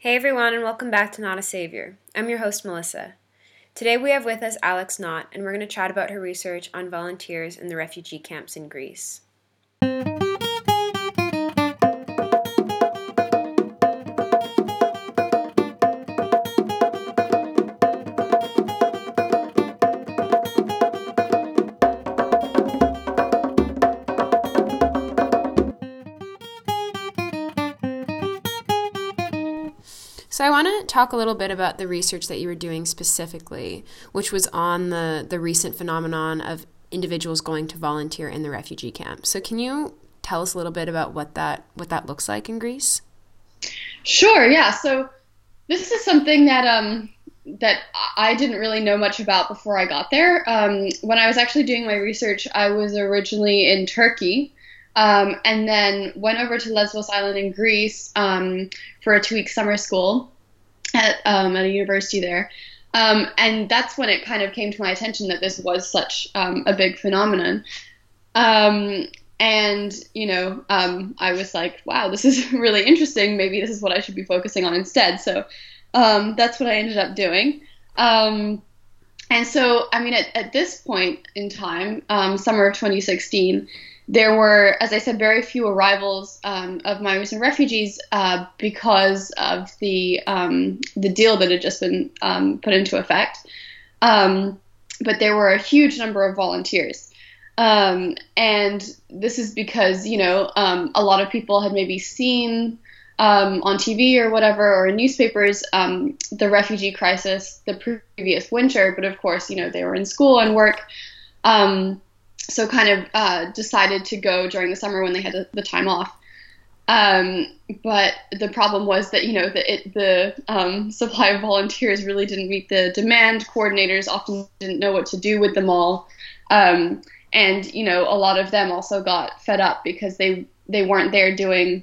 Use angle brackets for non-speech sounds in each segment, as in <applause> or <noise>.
Hey everyone, and welcome back to Not a Savior. I'm your host, Melissa. Today we have with us Alex Knott, and we're going to chat about her research on volunteers in the refugee camps in Greece. So I want to talk a little bit about the research that you were doing specifically, which was on the the recent phenomenon of individuals going to volunteer in the refugee camp. So can you tell us a little bit about what that what that looks like in Greece? Sure. Yeah. So this is something that um that I didn't really know much about before I got there. Um, when I was actually doing my research, I was originally in Turkey. Um, and then went over to Lesbos Island in Greece um, for a two-week summer school at, um, at a university there. Um, and that's when it kind of came to my attention that this was such um, a big phenomenon. Um, and you know, I was like, wow, this is <laughs> really interesting. Maybe this is what I should be focusing on instead. So that's what I ended up doing. and so, I mean, at, at this point in time, summer of 2016 there were, as I said, very few arrivals um, of migrants and refugees uh, because of the um, the deal that had just been um, put into effect. Um, but there were a huge number of volunteers, um, and this is because you know um, a lot of people had maybe seen on TV or whatever or in newspapers the refugee crisis the previous winter, but of course you know they were in school and work. Um, so kind of uh, decided to go during the summer when they had the, the time off. Um, but the problem was that you know the it, the um, supply of volunteers really didn't meet the demand. Coordinators often didn't know what to do with them all, um, and you know a lot of them also got fed up because they they weren't there doing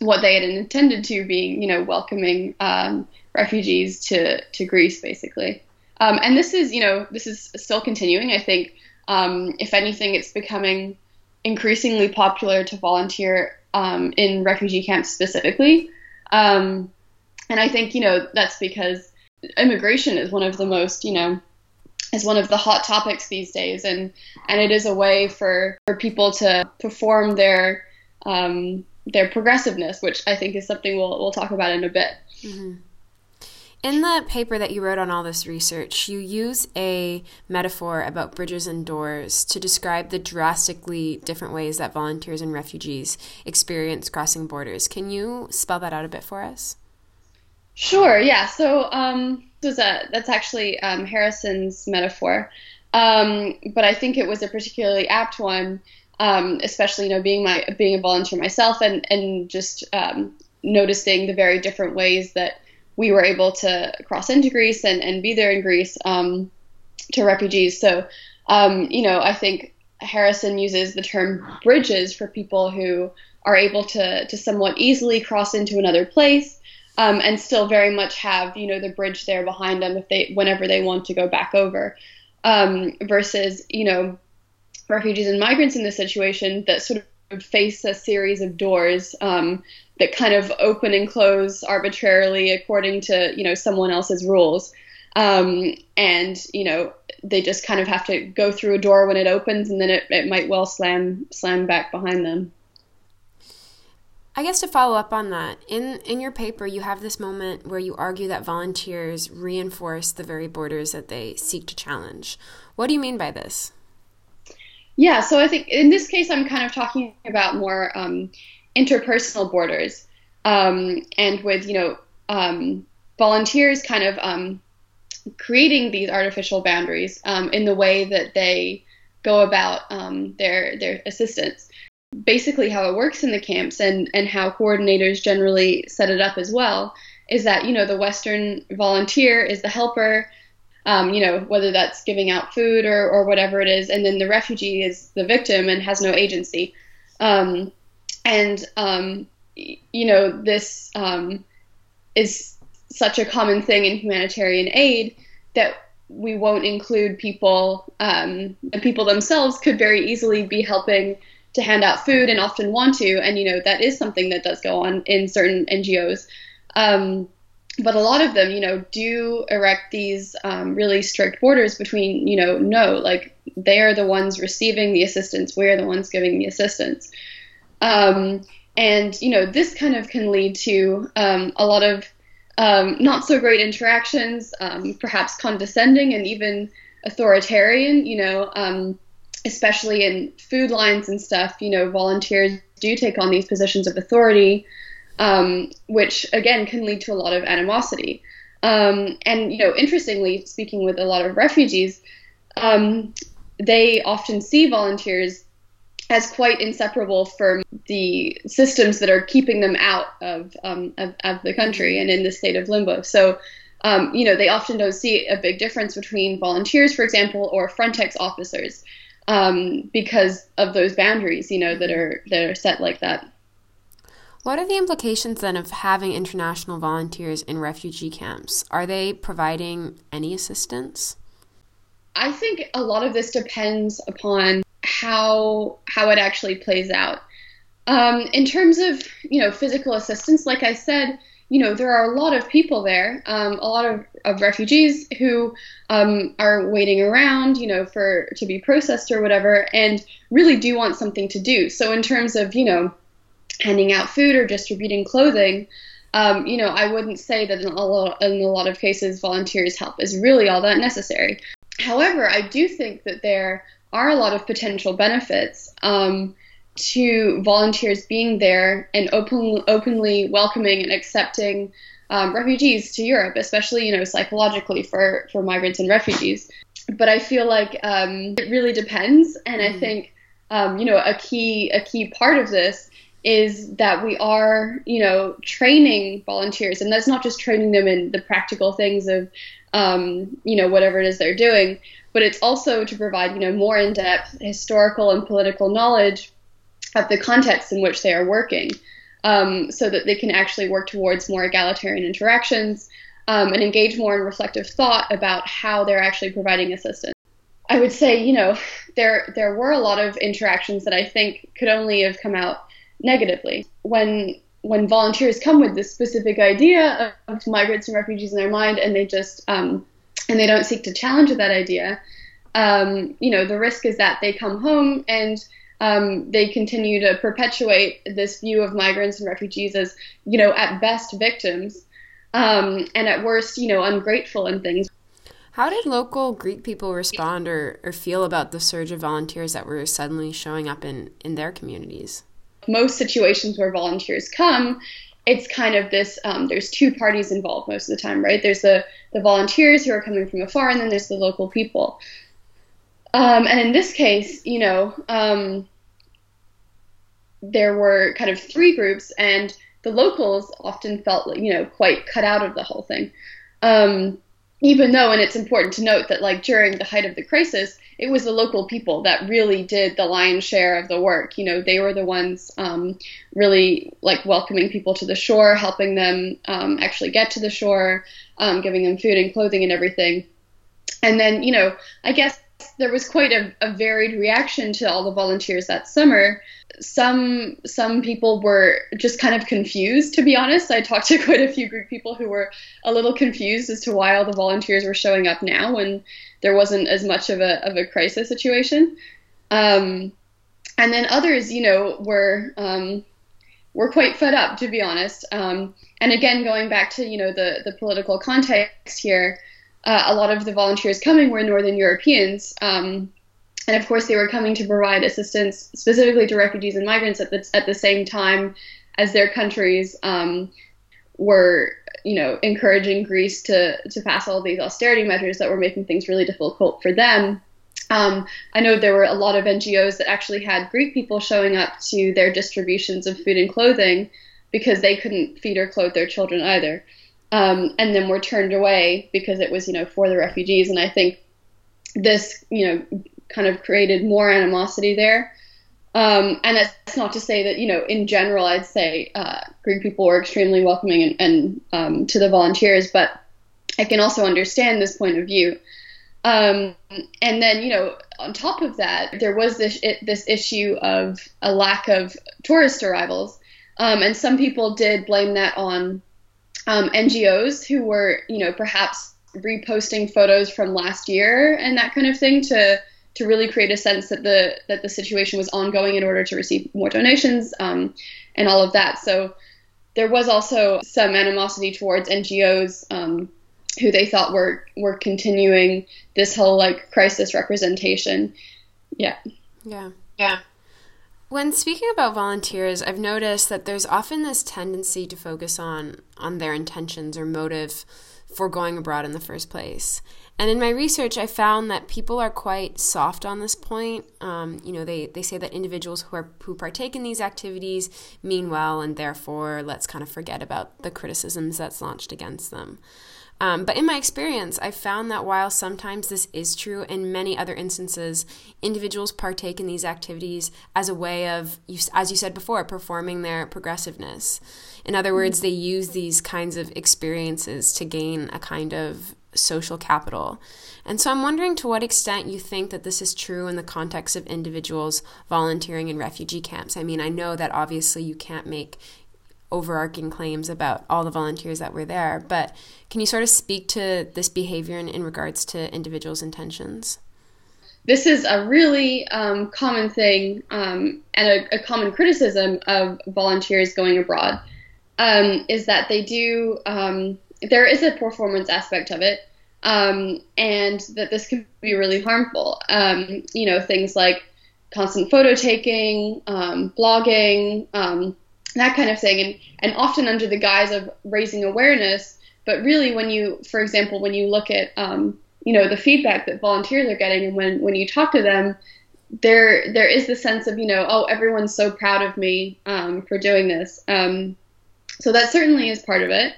what they had intended to, being you know welcoming um, refugees to to Greece basically. Um, and this is you know this is still continuing. I think um, if anything, it's becoming increasingly popular to volunteer um, in refugee camps specifically. Um, and I think, you know, that's because immigration is one of the most, you know, is one of the hot topics these days. And, and it is a way for, for people to perform their, um, their progressiveness, which I think is something we'll, we'll talk about in a bit. Mm-hmm. In the paper that you wrote on all this research, you use a metaphor about bridges and doors to describe the drastically different ways that volunteers and refugees experience crossing borders. Can you spell that out a bit for us? Sure. Yeah. So um, a, that's actually um, Harrison's metaphor, um, but I think it was a particularly apt one, um, especially you know being my being a volunteer myself and and just um, noticing the very different ways that we were able to cross into Greece and, and be there in Greece um, to refugees. So, um, you know, I think Harrison uses the term bridges for people who are able to, to somewhat easily cross into another place um, and still very much have, you know, the bridge there behind them if they, whenever they want to go back over. Um, versus, you know, refugees and migrants in this situation that sort of face a series of doors um, that kind of open and close arbitrarily according to you know someone else's rules um, and you know they just kind of have to go through a door when it opens and then it, it might well slam slam back behind them I guess to follow up on that, in in your paper you have this moment where you argue that volunteers reinforce the very borders that they seek to challenge. What do you mean by this? Yeah, so I think in this case I'm kind of talking about more um, interpersonal borders um, and with you know um, volunteers kind of um, creating these artificial boundaries um, in the way that they go about um, their their assistance. Basically, how it works in the camps and and how coordinators generally set it up as well is that you know the Western volunteer is the helper. Um, you know, whether that's giving out food or, or whatever it is, and then the refugee is the victim and has no agency. Um, and um, you know this um, is such a common thing in humanitarian aid that we won't include people um, and people themselves could very easily be helping to hand out food and often want to and you know that is something that does go on in certain ngos um, but a lot of them, you know, do erect these um, really strict borders between, you know, no, like they are the ones receiving the assistance, we are the ones giving the assistance. Um, and, you know, this kind of can lead to um, a lot of um, not so great interactions, um, perhaps condescending and even authoritarian, you know, um, especially in food lines and stuff, you know, volunteers do take on these positions of authority um, which again can lead to a lot of animosity. Um, and you know, interestingly, speaking with a lot of refugees, um, they often see volunteers as quite inseparable from the systems that are keeping them out of, um, of, of the country and in the state of limbo. So, um, you know, they often don't see a big difference between volunteers, for example, or Frontex officers um, because of those boundaries, you know, that are that are set like that. What are the implications then of having international volunteers in refugee camps? Are they providing any assistance? I think a lot of this depends upon how how it actually plays out. Um, in terms of you know physical assistance, like I said, you know there are a lot of people there, um, a lot of, of refugees who um, are waiting around, you know, for to be processed or whatever, and really do want something to do. So in terms of you know handing out food or distributing clothing, um, you know, I wouldn't say that in a, lot, in a lot of cases volunteers' help is really all that necessary. However, I do think that there are a lot of potential benefits um, to volunteers being there and open, openly welcoming and accepting um, refugees to Europe, especially you know psychologically for for migrants and refugees. But I feel like um, it really depends, and I mm-hmm. think um, you know a key a key part of this is that we are, you know, training volunteers, and that's not just training them in the practical things of, um, you know, whatever it is they're doing, but it's also to provide, you know, more in-depth historical and political knowledge of the context in which they are working, um, so that they can actually work towards more egalitarian interactions um, and engage more in reflective thought about how they're actually providing assistance. I would say, you know, there there were a lot of interactions that I think could only have come out negatively. When when volunteers come with this specific idea of, migrants and refugees in their mind, and they just um, and they don't seek to challenge that idea, um, you know, the risk is that they come home and um, they continue to perpetuate this view of migrants and refugees as, you know, at best victims, um, and at worst, you know, ungrateful and things. How did local Greek people respond or, or feel about the surge of volunteers that were suddenly showing up in, in their communities? Most situations where volunteers come, it's kind of this um, there's two parties involved most of the time, right? There's the, the volunteers who are coming from afar, and then there's the local people. Um, and in this case, you know, um, there were kind of three groups, and the locals often felt, you know, quite cut out of the whole thing. Um, even though, and it's important to note that, like, during the height of the crisis, it was the local people that really did the lion's share of the work. You know, they were the ones um, really like welcoming people to the shore, helping them um, actually get to the shore, um, giving them food and clothing and everything. And then, you know, I guess there was quite a, a varied reaction to all the volunteers that summer. Some some people were just kind of confused, to be honest. I talked <laughs> to quite a few Greek people who were a little confused as to why all the volunteers were showing up now when there wasn't as much of a of a crisis situation. Um, and then others, you know, were um, were quite fed up, to be honest. Um, and again, going back to you know the the political context here, uh, a lot of the volunteers coming were Northern Europeans. Um, and of course, they were coming to provide assistance specifically to refugees and migrants at the, at the same time as their countries um, were, you know, encouraging Greece to, to pass all these austerity measures that were making things really difficult for them. Um, I know there were a lot of NGOs that actually had Greek people showing up to their distributions of food and clothing because they couldn't feed or clothe their children either um, and then were turned away because it was, you know, for the refugees. And I think this, you know, kind of created more animosity there. Um, and that's not to say that, you know, in general, I'd say uh, Greek people were extremely welcoming and, and um, to the volunteers, but I can also understand this point of view. Um, and then, you know, on top of that, there was this this issue of a lack of tourist arrivals, um, and some people did blame that on um, NGOs who were, you know, perhaps reposting photos from last year and that kind of thing to to really create a sense that the that the situation was ongoing in order to receive more donations um, and all of that. So there was also some animosity towards NGOs um, who they thought were were continuing this whole like crisis representation. Yeah. Yeah. Yeah. When speaking about volunteers, I've noticed that there's often this tendency to focus on on their intentions or motive for going abroad in the first place. And in my research, I found that people are quite soft on this point. Um, you know, they, they say that individuals who are who partake in these activities mean well, and therefore let's kind of forget about the criticisms that's launched against them. Um, but in my experience, I found that while sometimes this is true, in many other instances, individuals partake in these activities as a way of, as you said before, performing their progressiveness. In other words, they use these kinds of experiences to gain a kind of social capital. And so I'm wondering to what extent you think that this is true in the context of individuals volunteering in refugee camps. I mean, I know that obviously you can't make overarching claims about all the volunteers that were there. But can you sort of speak to this behavior in, in regards to individuals' intentions? This is a really um, common thing um, and a, a, common criticism of volunteers going abroad um, is that they do, um, there is a performance aspect of it. Um, and that this can be really harmful. Um, you know, things like constant photo taking, blogging, that kind of thing, and and often under the guise of raising awareness. But really, when you, for example, when you look at um, you know the feedback that volunteers are getting, and when when you talk to them, there there is the sense of you know oh everyone's so proud of me um, for doing this. Um, so that certainly is part of it.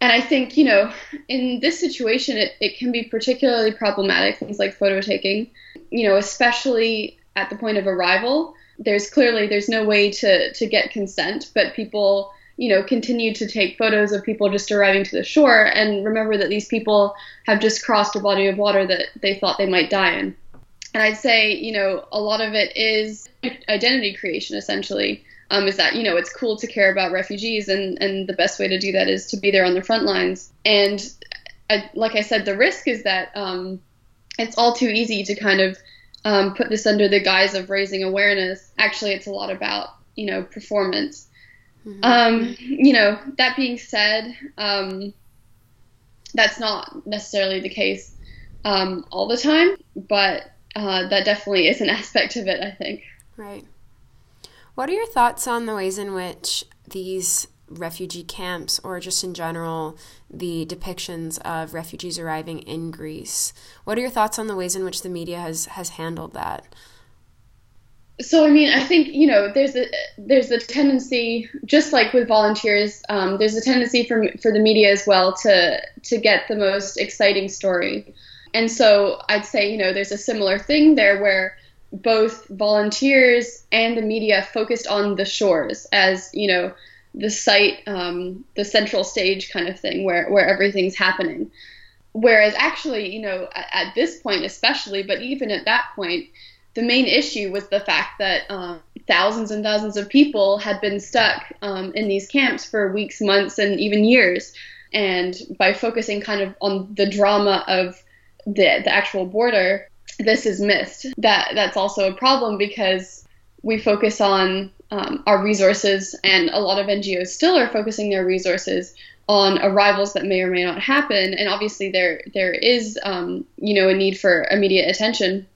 And I think, you know, in this situation, it, it can be particularly problematic, things like photo taking, you know, especially at the point of arrival there's clearly there's no way to to get consent, but people you know continue to take photos of people just arriving to the shore and remember that these people have just crossed a body of water that they thought they might die in. And I'd say you know a lot of it is identity creation essentially. Um, is that you know it's cool to care about refugees and and the best way to do that is to be there on the front lines and I, like I said the risk is that um, it's all too easy to kind of um, put this under the guise of raising awareness. Actually, it's a lot about you know performance. Mm-hmm. Um, you know, that being said, um, that's not necessarily the case um, all the time, but uh, that definitely is an <laughs> aspect of it. I think. Right. What are your thoughts on the ways in which these refugee camps or just in general the depictions of refugees arriving in Greece. What are your thoughts on the ways in which the media has has handled that? So I mean, I think you know there's a there's a tendency, just like with volunteers, um, there's a tendency for for the media as well to to get the most exciting story, and so I'd say you know there's a similar thing there where both volunteers and the media focused on the shores as you know the site, um, the central stage kind of thing, where where everything's happening. Whereas actually, you know, at, at this point especially, but even at that point, the main issue was the fact that um, thousands and thousands of people had been stuck um, in these camps for weeks, months, and even years. And by focusing kind of on the drama of the the actual border, this is missed. That that's also a problem because we focus on um, our resources, and a lot of NGOs still are focusing their resources on arrivals that may or may not happen. And obviously, there there is um, you know a need for immediate attention,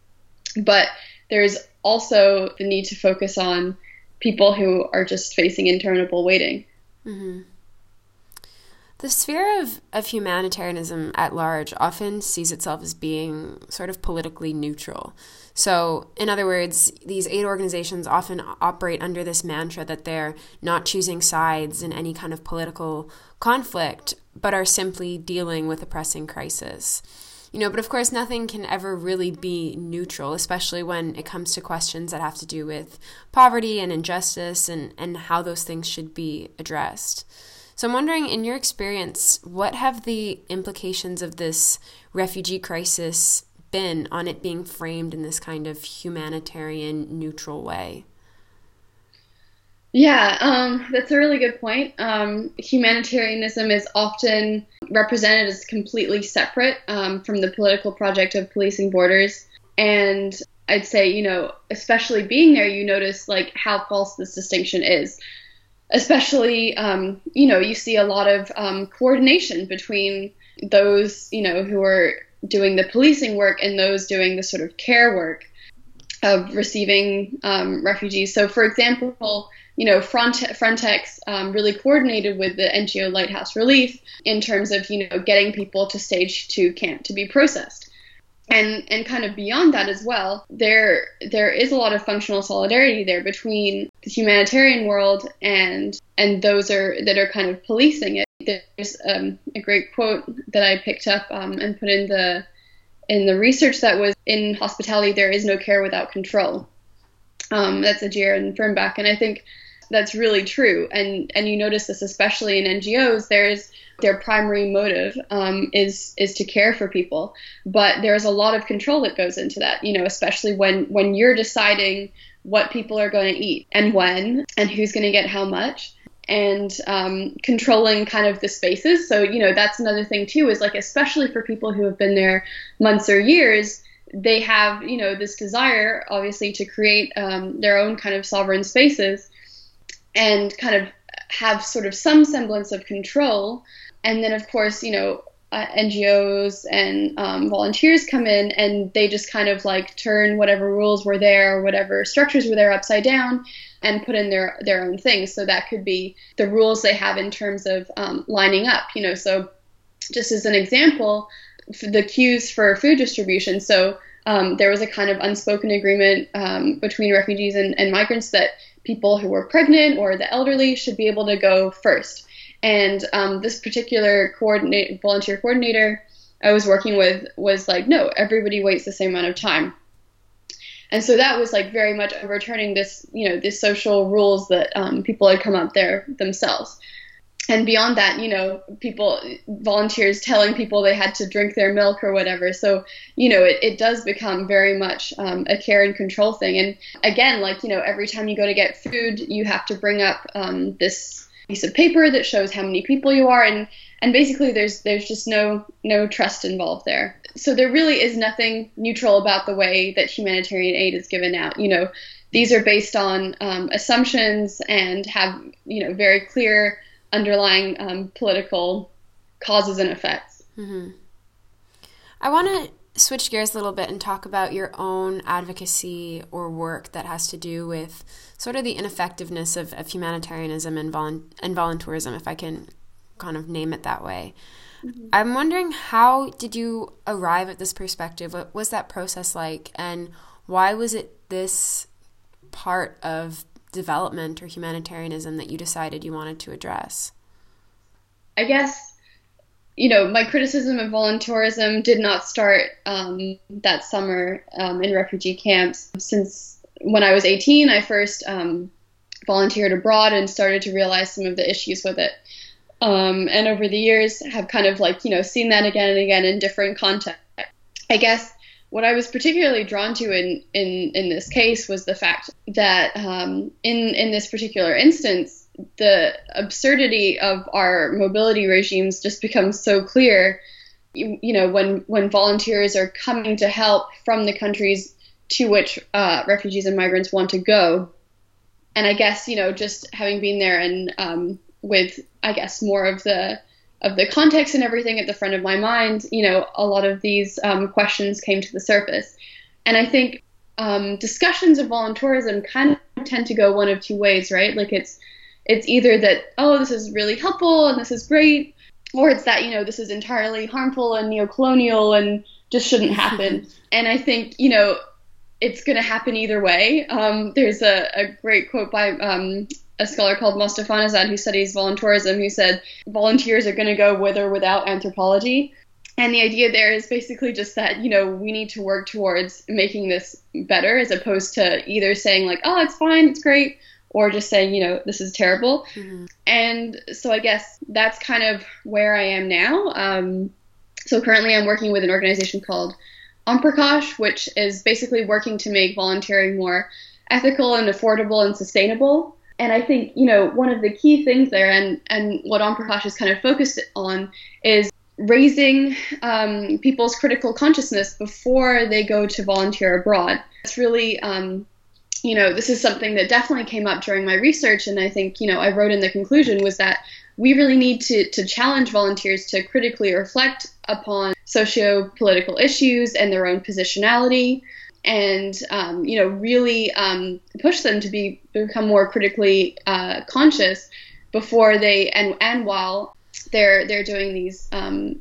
but there's also the need to focus on people who are just facing interminable waiting. Mm-hmm. The sphere of, of humanitarianism at large often sees itself as being sort of politically neutral. So, in other words, these aid organizations often operate under this mantra that they're not choosing sides in any kind of political conflict, but are simply dealing with a pressing crisis. You know, but of course, nothing can ever really be neutral, especially when it comes to questions that have to do with poverty and injustice and, and how those things should be addressed. So I'm wondering, in your experience, what have the implications of this refugee crisis been on it being framed in this kind of humanitarian, neutral way? Yeah, um, that's a really good point. Um, humanitarianism is often represented as completely separate um, from the political project of policing borders. And I'd say, you know, especially being there, you notice like how false this distinction is. Especially, um, you know, you see a lot of um, coordination between those, you know, who are doing the policing work and those doing the sort of care work of receiving um, refugees. So, for example, you know, Frontex um, really coordinated with the NGO Lighthouse Relief in terms of, you know, getting people to stage two camp to be processed. And, and kind of beyond that as well, there there is a lot of functional solidarity there between the humanitarian world and and those are that are kind of policing it. There's um, a great quote that I picked up um, and put in the in the research that was in hospitality. There is no care without control. Um, that's a Jaron Fernbach, and I think that's really true. And and you notice this especially in NGOs. There's their primary motive um, is is to care for people, but there's a lot of control that goes into that. You know, especially when when you're deciding what people are going to eat and when and who's going to get how much and um, controlling kind of the spaces. So, you know, that's another thing too, is like, especially for people who have been there months or years, they have, you know, this desire, obviously, to create um, their own kind of sovereign spaces and kind of have sort of some semblance of control. And then, of course, you know, uh, NGOs and um, volunteers come in and they just kind of like turn whatever rules were there, whatever structures were there upside down and put in their, their own things. So that could be the rules they have in terms of um, lining up, you know. So, just as an example, the queues for food distribution. So, um, there was a kind of unspoken agreement um, between refugees and, and migrants that people who were pregnant or the elderly should be able to go first. And um, this particular coordinate, volunteer coordinator I was working with was like, no, everybody waits the same amount of time. And so that was like very much overturning this, you know, these social rules that um, people had come up there themselves and beyond that, you know, people, volunteers telling people they had to drink their milk or whatever. So, you know, it, it does become very much um, a care and control thing. And again, like, you know, every time you go to get food, you have to bring up um, this piece of paper that shows how many people you are. And, and basically there's, there's just no, no trust involved there. So there really is nothing neutral about the way that humanitarian aid is given out. You know, these are based on um, assumptions and have, you know, very clear underlying um, political causes and effects. Mm-hmm. I want to switch gears a little bit and talk about your own advocacy or work that has to do with sort of the ineffectiveness of, of humanitarianism and, volu- and volunteerism, if I can kind of name it that way. Mm-hmm. I'm wondering how did you arrive at this perspective? What was that process like, and why was it this part of development or humanitarianism that you decided you wanted to address? I guess, you know, my criticism of volunteerism did not start um, that summer um, in refugee camps. Since when I was 18, I first um, volunteered abroad and started to realize some of the issues with it. Um, and over the years, have kind of like, you know, seen that again and again in different contexts. I guess what I was particularly drawn to in, in, in this case was the fact that um, in, in this particular instance, the absurdity of our mobility regimes just becomes so clear. You, you know, when, when volunteers are coming to help from the countries to which uh, refugees and migrants want to go. And I guess, you know, just having been there and um, with, I guess, more of the of the context and everything at the front of my mind, you know, a lot of these um, questions came to the surface. And I think um, discussions of volunteerism kind of tend to go one of two ways, right? Like it's it's either that oh this is really helpful and this is great, or it's that you know this is entirely harmful and neo-colonial and just shouldn't happen. <laughs> and I think you know it's going to happen either way. Um, there's a, a, great quote by um, a scholar called Mostafanezhad who studies volunteerism who said volunteers are going to go with or without anthropology. And the idea there is basically just that, you know, we need to work towards making this better as opposed to either saying, like, oh, it's fine, it's great, or just saying, you know, this is terrible. Mm-hmm. And so I guess that's kind of where I am now. Um, so currently I'm working with an organization called Om Prakash, which is basically working to make volunteering more ethical and affordable and sustainable. And I think, you know, one of the key things there and, and what Om Prakash is kind of focused on is raising um, people's critical consciousness before they go to volunteer abroad. It's really, um, you know, this is something that definitely came up during my research, and I think, you know, I wrote in the conclusion was that we really need to, to challenge volunteers to critically reflect upon socio political issues and their own positionality and um, you know really um, push them to be become more critically uh, conscious before they and and while they're they're doing these um,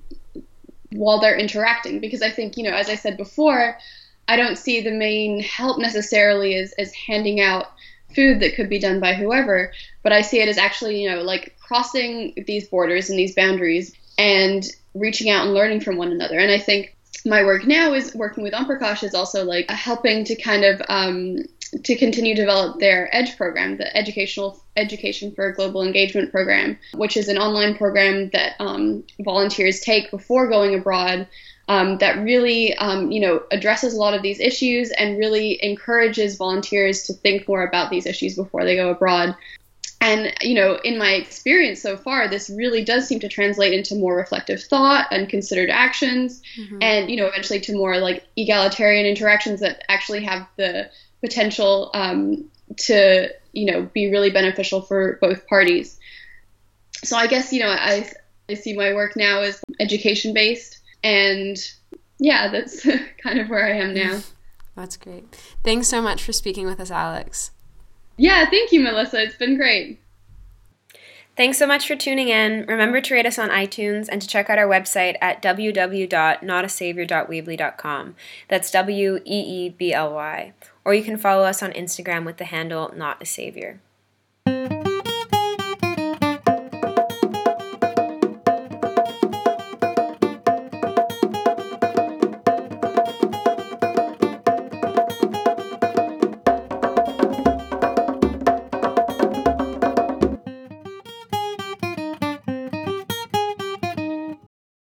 while they're interacting. Because I think you know as I said before I don't see the main help necessarily as, as handing out food that could be done by whoever but I see it as actually you know like crossing these borders and these boundaries and reaching out and learning from one another and I think my work now is working with Om Prakash is also like helping to kind of um, to continue develop their EDGE program, the Educational Education for Global Engagement program, which is an online program that um, volunteers take before going abroad. Um, that really, um, you know, addresses a lot of these issues and really encourages volunteers to think more about these issues before they go abroad. And, you know, in my experience so far, this really does seem to translate into more reflective thought and considered actions, mm-hmm. and, you know, eventually to more like egalitarian interactions that actually have the potential um, to, you know, be really beneficial for both parties. So I guess, you know, I, I see my work now as education based, and yeah, that's <laughs> kind of where I am now. That's great. Thanks so much for speaking with us, Alex. Yeah, thank you, Melissa. It's been great. Thanks so much for tuning in. Remember to rate us on iTunes and to check out our website at www.notasavior.weebly.com. That's W E E B L Y. Or you can follow us on Instagram with the handle Not a Savior.